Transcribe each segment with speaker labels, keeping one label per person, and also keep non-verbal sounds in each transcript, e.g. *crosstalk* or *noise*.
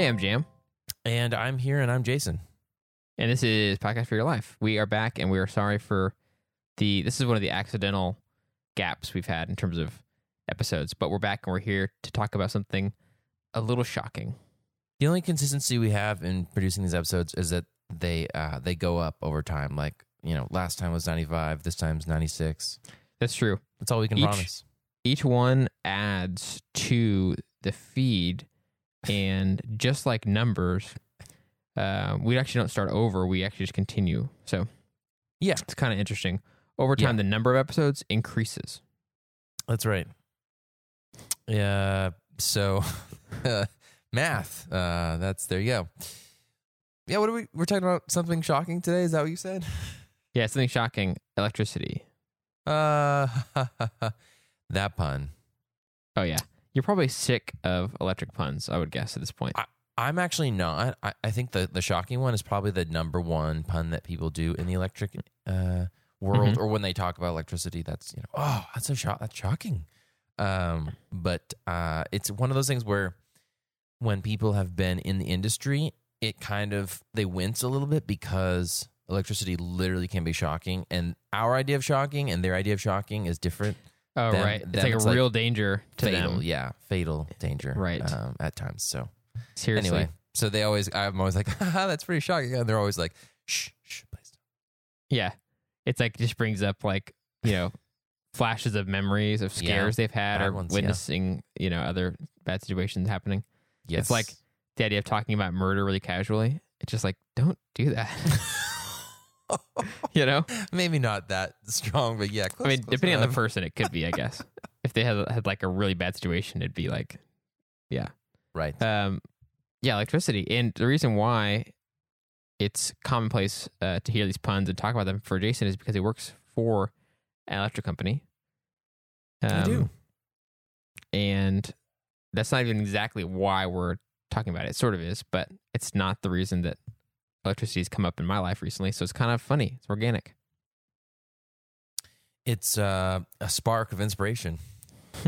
Speaker 1: Hey, I'm Jam,
Speaker 2: And I'm here and I'm Jason.
Speaker 1: and this is Podcast for Your Life. We are back, and we are sorry for the. This is one of the accidental gaps we've had in terms of episodes, but we're back and we're here to talk about something a little shocking.
Speaker 2: The only consistency we have in producing these episodes is that they uh, they go up over time. Like, you know, last time was 95, this time's 96.
Speaker 1: That's true.
Speaker 2: That's all we can
Speaker 1: Each-
Speaker 2: promise.
Speaker 1: Each one adds to the feed, and just like numbers, uh, we actually don't start over. We actually just continue. So
Speaker 2: Yeah.
Speaker 1: it's kind of interesting. Over time, the number of episodes increases.
Speaker 2: That's right. Yeah. So, *laughs* math. Uh, that's there you go. Yeah. What are we? We're talking about something shocking today. Is that what you said? *laughs*
Speaker 1: Yeah, something shocking. Electricity.
Speaker 2: Uh, *laughs* that pun.
Speaker 1: Oh yeah, you're probably sick of electric puns. I would guess at this point.
Speaker 2: I'm actually not. I, I think the, the shocking one is probably the number one pun that people do in the electric uh, world,
Speaker 1: Mhm.
Speaker 2: or when they talk about electricity. That's you know, oh, that's so shock. That's shocking. Um, but uh, it's one of those things where when people have been in the industry, it kind of they wince a little bit because electricity literally can be shocking, and our idea of shocking and their idea of shocking is different.
Speaker 1: Oh
Speaker 2: them-
Speaker 1: right, it's
Speaker 2: them
Speaker 1: like
Speaker 2: it's
Speaker 1: a
Speaker 2: like
Speaker 1: real danger to
Speaker 2: fatal,
Speaker 1: them.
Speaker 2: yeah, fatal danger,
Speaker 1: Right.
Speaker 2: Um, at times. So
Speaker 1: Seriously.
Speaker 2: Anyway, so they always, I'm always like, *laughs* Haha, that's pretty shocking. And they're always like, shh, shh, please.
Speaker 1: Yeah, it's like just brings up like you know flashes of memories of
Speaker 2: Yeah,
Speaker 1: scares they've had or
Speaker 2: ones, yeah.
Speaker 1: witnessing you know other bad situations happening.
Speaker 2: Yes.
Speaker 1: It's like the idea of talking about murder really casually. It's just like don't do that. *laughs* *laughs* you know,
Speaker 2: maybe not that strong, but yeah. Close,
Speaker 1: I mean, depending on the person, it could be. I guess *laughs* if they had had like a really bad situation, it'd be like, yeah.
Speaker 2: Right.
Speaker 1: Um, yeah, electricity. And the reason why it's commonplace uh, to hear these puns and talk about them for Jason is because he works for an electric company.
Speaker 2: I do.
Speaker 1: Um, And that's not even exactly why we're talking about it. It sort of is, but it's not the reason that electricity has come up in my life recently. So it's kind of funny. It's organic.
Speaker 2: It's uh, a spark of inspiration. *laughs*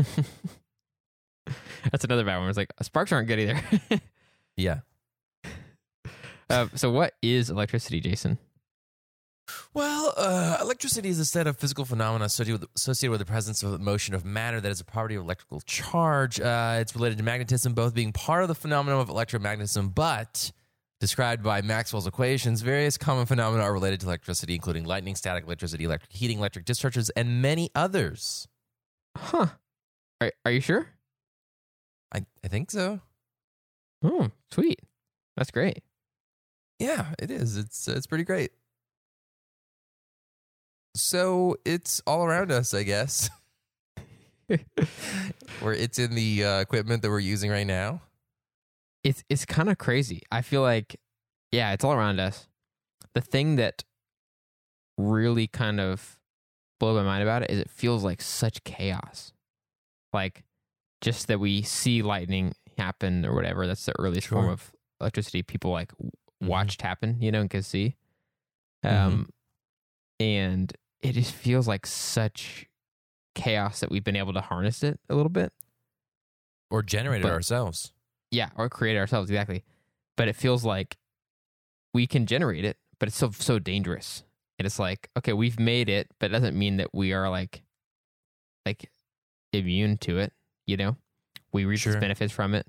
Speaker 1: that's another bad one. It's like sparks aren't good either. *laughs*
Speaker 2: Yeah.
Speaker 1: uh, so what is electricity, Jason?
Speaker 2: Well, uh, electricity is a set of physical phenomena associated with, associated with the presence of the motion of matter that is a property of electrical charge. Uh, it's related to magnetism, both being part of the phenomenon of electromagnetism, but described by Maxwell's equations. Various common phenomena are related to electricity, including lightning, static electricity, electric heating, electric discharges, and many others.
Speaker 1: Huh. Are, are you sure?
Speaker 2: I, I think so.
Speaker 1: Oh, sweet. That's great.
Speaker 2: Yeah, it is. It's it's pretty great. So it's all around us, I guess. *laughs* Where it's in the uh, equipment that we're using right now.
Speaker 1: It's it's kind of crazy. I feel like yeah, it's all around us. The thing that really kind of blew my mind about it is it feels like such chaos. Like just that we see lightning happen or whatever. That's the earliest form of electricity people like
Speaker 2: Mhm.
Speaker 1: watched happen, you know, and could see. Um and it just feels like such chaos that we've been able to harness it a little bit.
Speaker 2: Or generate it
Speaker 1: But-
Speaker 2: ourselves.
Speaker 1: Yeah, or create ourselves exactly. But it feels like we can generate it, but it's so so dangerous. And it's like, okay, we've made it, but it doesn't mean that we are like like immune to it, you know? We reap
Speaker 2: Sure.
Speaker 1: benefits from it,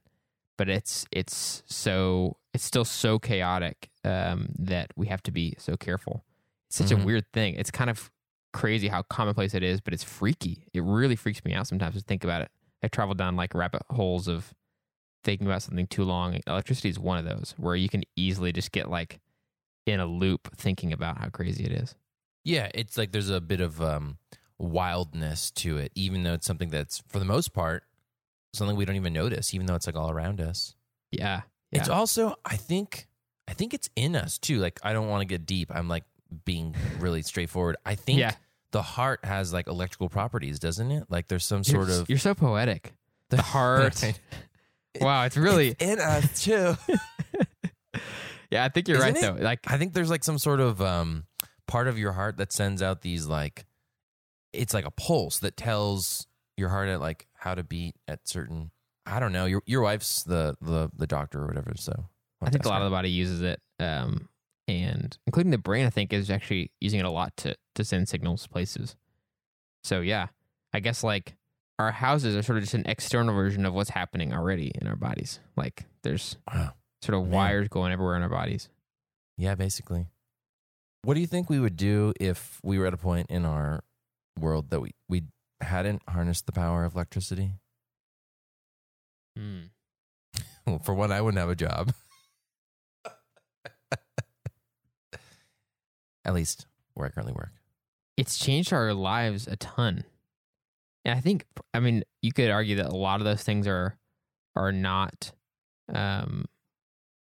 Speaker 1: but it's it's so it's still so chaotic um that we have to be so careful. It's such
Speaker 2: Mhm.
Speaker 1: a weird thing. It's kind of crazy how commonplace it is, but it's freaky. It really freaks me out sometimes to think about it. I travel down like rabbit holes of thinking about something too long. Electricity is one of those where you can easily just get like in a loop thinking about how crazy it is.
Speaker 2: Yeah, it's like there's a bit of um, wildness to it, even though it's something that's, for the most part, something we don't even notice, even though it's like all around us.
Speaker 1: Yeah.
Speaker 2: It's also, I think, I think it's in us too. Like, I don't want to get deep. I'm like being really straightforward. I think
Speaker 1: Yeah.
Speaker 2: the heart has like electrical properties, doesn't it? Like, there's some
Speaker 1: You're,
Speaker 2: sort of
Speaker 1: you're so poetic. The *laughs* heart.
Speaker 2: Right.
Speaker 1: Wow, it's really
Speaker 2: It's in us *laughs* too.
Speaker 1: Yeah, I think you're
Speaker 2: Isn't
Speaker 1: right
Speaker 2: it?
Speaker 1: though. Like
Speaker 2: I think there's like some sort of um, part of your heart that sends out these like, it's like a pulse that tells your heart at like how to beat at certain I don't know. Your your wife's the the the doctor or whatever. So
Speaker 1: I think a lot of the body uses it, um, and including the brain. I think is actually using it a lot to to send signals to places. So yeah, I guess like our houses are sort of just an external version of what's happening already in our bodies. Like there's
Speaker 2: Wow.
Speaker 1: sort of
Speaker 2: Man.
Speaker 1: wires going everywhere in our bodies.
Speaker 2: Yeah, basically. What do you think we would do if we were at a point in our world that we we hadn't harnessed the power of electricity?
Speaker 1: Hmm.
Speaker 2: Well, *laughs* for one, I wouldn't have a job. *laughs* at least where I currently work.
Speaker 1: It's changed our lives a ton. And I think, I mean, you could argue that a lot of those things are are not um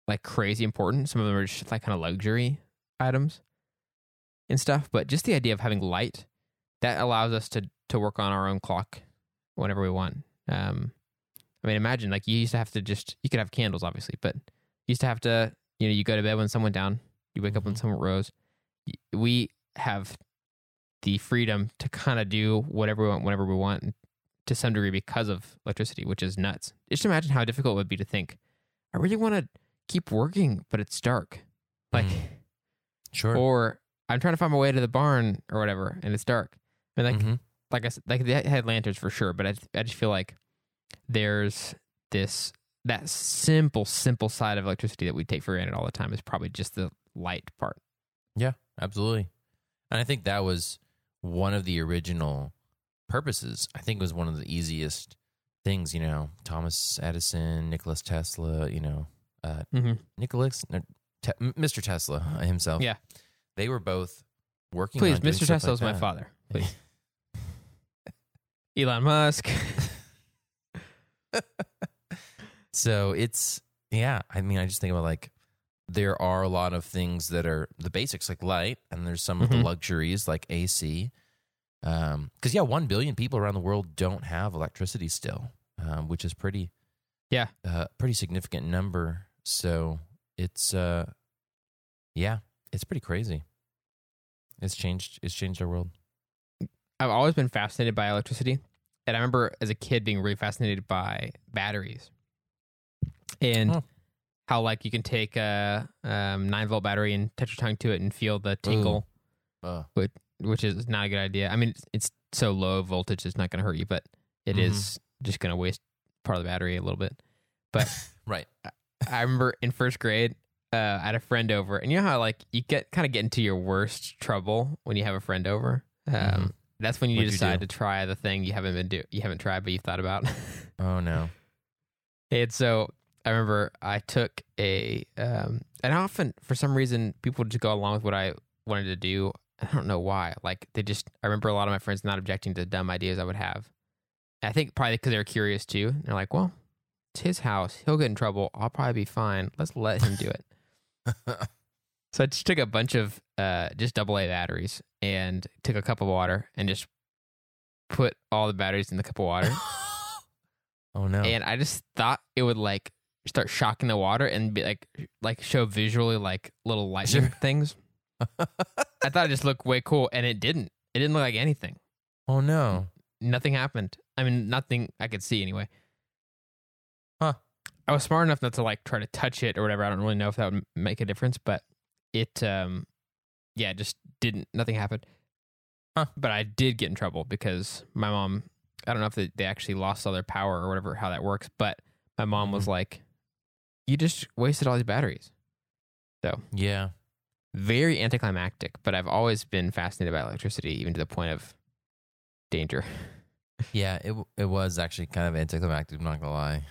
Speaker 1: like crazy important. Some of them are just like kind of luxury items and stuff. But just the idea of having light that allows us to to work on our own clock whenever we want. Um, I mean, imagine like you used to have to just you could have candles, obviously, but you used to have to you know you go to bed when someone down, you wake up when someone rose. We have the freedom to kind of do whatever we want whenever we want to some degree because of electricity, which is nuts. Just imagine how difficult it would be to think, I really want to keep working, but it's dark. Like,
Speaker 2: Mm. *laughs* Sure.
Speaker 1: or I'm trying to find my way to the barn or whatever, and it's dark. I mean, like,
Speaker 2: Mhm.
Speaker 1: like I said, like they had lanterns for sure, but I, I just feel like there's this that simple, simple side of electricity that we take for granted all the time is probably just the light part.
Speaker 2: Yeah, absolutely. And I think that was one of the original purposes. I think it was one of the easiest things, you know, Thomas Edison, Nicholas Tesla, you know, uh,
Speaker 1: Mm-hmm.
Speaker 2: Nicholas, no, Te- Mr. Tesla *laughs* himself.
Speaker 1: Yeah.
Speaker 2: They were both working
Speaker 1: Please, Mr. Tesla
Speaker 2: like
Speaker 1: my father. *laughs* Please, Elon Musk. *laughs*
Speaker 2: So it's yeah. I mean, I just think about like there are a lot of things that are the basics like light, and there's some of the
Speaker 1: Mhm.
Speaker 2: luxuries like AC. Um, because yeah, one billion people around the world don't have electricity still, um, which is pretty
Speaker 1: Yeah.
Speaker 2: uh, pretty significant number. So it's uh, yeah, it's pretty crazy. It's changed. It's changed our world.
Speaker 1: I've always been fascinated by electricity. And I remember as a kid being really fascinated by batteries and. How, like, you can take a um, nine volt battery and touch your tongue to it and feel the tingle,
Speaker 2: Uh,
Speaker 1: which is not a good idea. I mean, it's, it's so low voltage, it's not going to hurt you, but it
Speaker 2: Mhm.
Speaker 1: is just going to waste part of the battery a little bit. But *laughs*
Speaker 2: right.
Speaker 1: I remember in first grade, uh, I had a friend over, and you know how like you get kind of get into your worst trouble when you have a friend over. Um,
Speaker 2: Mhm.
Speaker 1: That's when you
Speaker 2: What'd
Speaker 1: decide
Speaker 2: do?
Speaker 1: to try the thing you haven't been do you haven't tried, but you've thought about. *laughs*
Speaker 2: Oh no.
Speaker 1: and so I remember I took a, um, and often for some reason people just go along with what I wanted to do. I don't know why. Like they just, I remember a lot of my friends not objecting to dumb ideas I would have. And I think probably because they were curious too. They're like, well, it's his house. He'll get in trouble. I'll probably be fine. Let's let him do it. *laughs* So I just took a bunch of uh, just double A batteries and took a cup of water and just put all the batteries in the cup of water. *laughs*
Speaker 2: oh no.
Speaker 1: And I just thought it would like start shocking the water and be like like show visually like little lightning
Speaker 2: Sure.
Speaker 1: things. I thought it just looked way cool, and it didn't. It didn't look like anything.
Speaker 2: oh no.
Speaker 1: Nothing happened. I mean, nothing I could see anyway.
Speaker 2: Huh.
Speaker 1: I was smart enough not to like try to touch it or whatever. I don't really know if that would make a difference, but it, um, yeah, just didn't. Nothing happened.
Speaker 2: Huh.
Speaker 1: But I did get in trouble because my mom. I don't know if they, they actually lost all their power or whatever how that works, but my mom was
Speaker 2: Mhm.
Speaker 1: like, "You just wasted all these batteries."
Speaker 2: So yeah.
Speaker 1: Very anticlimactic, but I've always been fascinated by electricity, even to the point of danger. *laughs*
Speaker 2: Yeah, it it was actually kind of anticlimactic. I'm not gonna lie.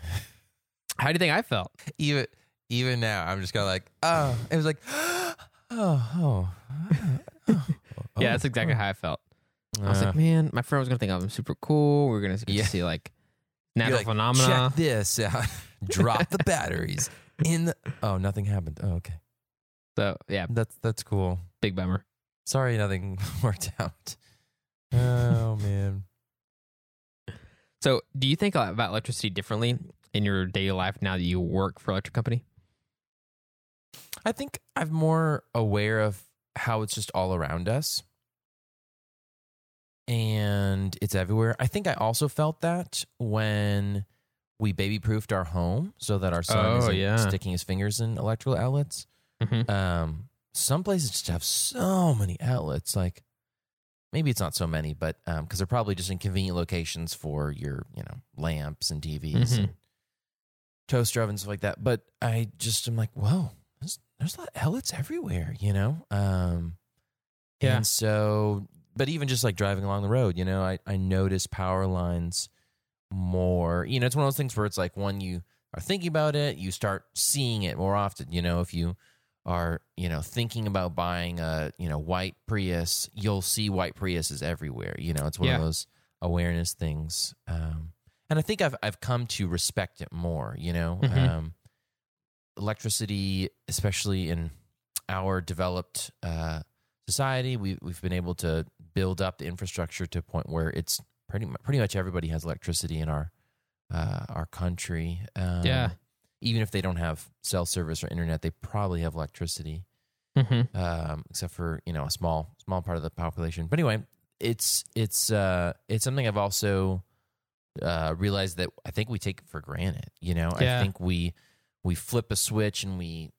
Speaker 1: How do you think I felt?
Speaker 2: Even even now, I'm just kind of like, oh, it was like, *gasps* oh, oh, oh, *laughs*
Speaker 1: yeah, that's exactly
Speaker 2: oh.
Speaker 1: how I felt. I was like,
Speaker 2: Uh,
Speaker 1: man, my friend was gonna think I'm super cool. We are gonna
Speaker 2: Yeah.
Speaker 1: to see like natural
Speaker 2: like,
Speaker 1: phenomena.
Speaker 2: Check this out. *laughs* Drop the batteries in. The, *laughs* oh, nothing happened. Oh, okay.
Speaker 1: So yeah,
Speaker 2: That's that's cool.
Speaker 1: big bummer.
Speaker 2: Sorry, nothing *laughs* worked out. Oh man.
Speaker 1: So do you think about electricity differently in your daily life now that you work for electric company?
Speaker 2: I think I'm more aware of how it's just all around us. And it's everywhere. I think I also felt that when we baby proofed our home so that our son
Speaker 1: Oh,
Speaker 2: isn't
Speaker 1: yeah.
Speaker 2: sticking his fingers in electrical outlets.
Speaker 1: Mhm.
Speaker 2: Um, some places just have so many outlets. Like maybe it's not so many, but um, because they're probably just in convenient locations for your you know lamps and TVs
Speaker 1: Mhm.
Speaker 2: and toaster ovens stuff like that. But I just am like, whoa, there's there's a lot of outlets everywhere, you know. Um,
Speaker 1: Yeah.
Speaker 2: And so, but even just like driving along the road, you know, I I notice power lines more. You know, it's one of those things where it's like when you are thinking about it, you start seeing it more often. You know, if you are, you know, thinking about buying a, you know, white Prius, you'll see white Priuses everywhere. You know, it's one
Speaker 1: Yeah.
Speaker 2: of those awareness things. Um, and I think I've I've come to respect it more. You know,
Speaker 1: Mhm.
Speaker 2: um, electricity, especially in our developed uh, society, we we've been able to build up the infrastructure to a point where it's pretty pretty much everybody has electricity in our uh, our country. Um,
Speaker 1: Yeah.
Speaker 2: even if they don't have cell service or internet, they probably have electricity,
Speaker 1: Mhm.
Speaker 2: um, except for you know a small small part of the population. But anyway, it's it's uh, it's something I've also uh, realized that I think we take it for granted. You know,
Speaker 1: Yeah.
Speaker 2: I think we we flip a switch and we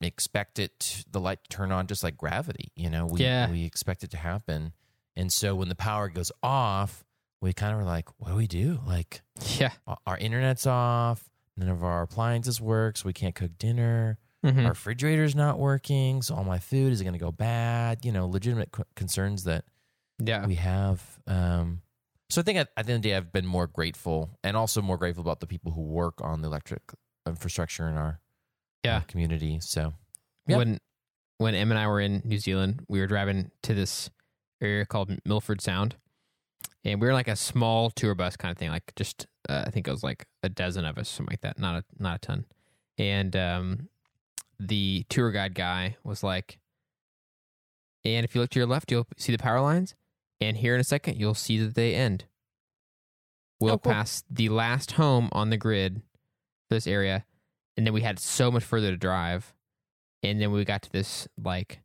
Speaker 2: expect it the light to turn on just like gravity. You know, we
Speaker 1: Yeah.
Speaker 2: we expect it to happen, and so when the power goes off, we kind of are like, what do we do? Like
Speaker 1: Yeah.
Speaker 2: our- internet's off. None of our appliances works we can't cook dinner.
Speaker 1: Mhm.
Speaker 2: Our refrigerator's not working, so all my food is going to go bad. You know, legitimate c- concerns that
Speaker 1: Yeah.
Speaker 2: we have. Um, so I think at, at the end of the day, I've been more grateful, and also more grateful about the people who work on the electric infrastructure in our
Speaker 1: Yeah.
Speaker 2: community. So Yeah.
Speaker 1: When when Em and I were in New Zealand, we were driving to this area called Milford Sound, and we were like a small tour bus kind of thing, like just uh, I think it was like a dozen of us, something like that, not a not a ton. And um, the tour guide guy was like, "And if you look to your left, you'll see the power lines, and here in a second, you'll see that they end. We'll
Speaker 2: Oh, cool.
Speaker 1: pass the last home on the grid for this area, and then we had so much further to drive." and then we got to this like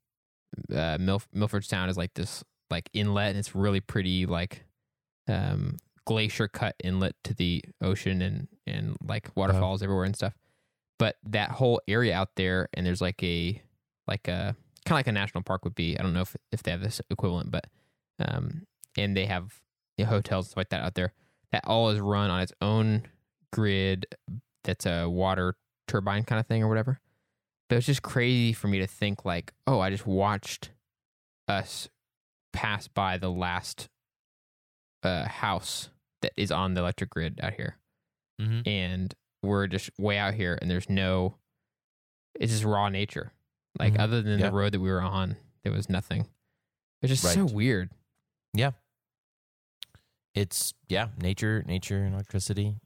Speaker 1: uh Milf- milford sound is like this like inlet and it's really pretty like um glacier cut inlet to the ocean and and like waterfalls everywhere and stuff but that whole area out there and there's like a like a kind of like a national park would be i don't know if if they have this equivalent but um and they have the hotels and stuff like that out there that all is run on its own grid that's a water turbine kind of thing or whatever but it's just crazy for me to think like, oh, I just watched us pass by the last uh, house that is on the electric grid out here,
Speaker 2: Mhm.
Speaker 1: and we're just way out here, and there's no, it's just raw nature. Like
Speaker 2: Mhm.
Speaker 1: other than
Speaker 2: Yeah.
Speaker 1: the road that we were on, there was nothing. It's just so weird. Yeah.
Speaker 2: it's yeah, nature, nature, and electricity.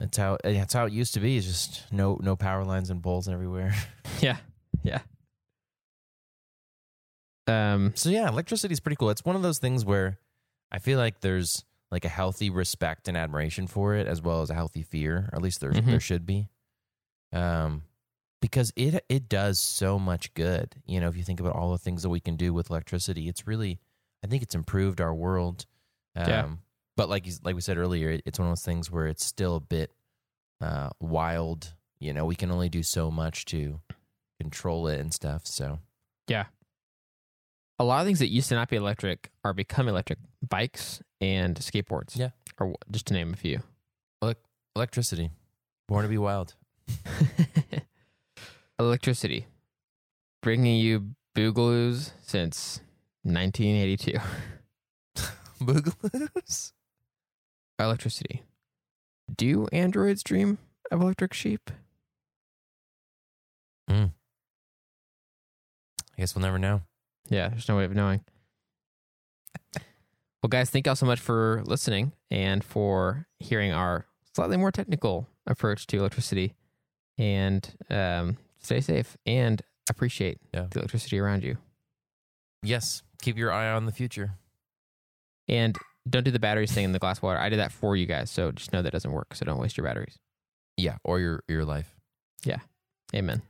Speaker 2: That's how that's how it used to be. Is just no no power lines and poles everywhere. *laughs*
Speaker 1: yeah, yeah. Um,
Speaker 2: So yeah, electricity is pretty cool. It's one of those things where I feel like there's like a healthy respect and admiration for it, as well as a healthy fear. Or at least there
Speaker 1: Mhm.
Speaker 2: there should be, um, because it it does so much good. You know, if you think about all the things that we can do with electricity, it's really I think it's improved our world. Um,
Speaker 1: Yeah.
Speaker 2: But like you, like we said earlier, it, it's one of those things where it's still a bit uh, wild. You know, we can only do so much to control it and stuff. So yeah,
Speaker 1: a lot of things that used to not be electric are becoming electric. Bikes and skateboards.
Speaker 2: Yeah.
Speaker 1: or just to name a few.
Speaker 2: electricity, born to be wild. *laughs*
Speaker 1: Electricity, bringing you boogaloos since 1982. *laughs*
Speaker 2: Boogaloos.
Speaker 1: Electricity. Do androids dream of electric sheep? Hmm.
Speaker 2: I guess we'll never know.
Speaker 1: Yeah, there's no way of knowing. Well, guys, thank y'all so much for listening and for hearing our slightly more technical approach to electricity. And um, stay safe and appreciate
Speaker 2: Yeah.
Speaker 1: the electricity around you.
Speaker 2: Yes, keep your eye on the future.
Speaker 1: And don't do the batteries thing in the glass water. I did that for you guys, so just know that doesn't work. So don't waste your batteries.
Speaker 2: Yeah, or your your life. Yeah.
Speaker 1: Amen.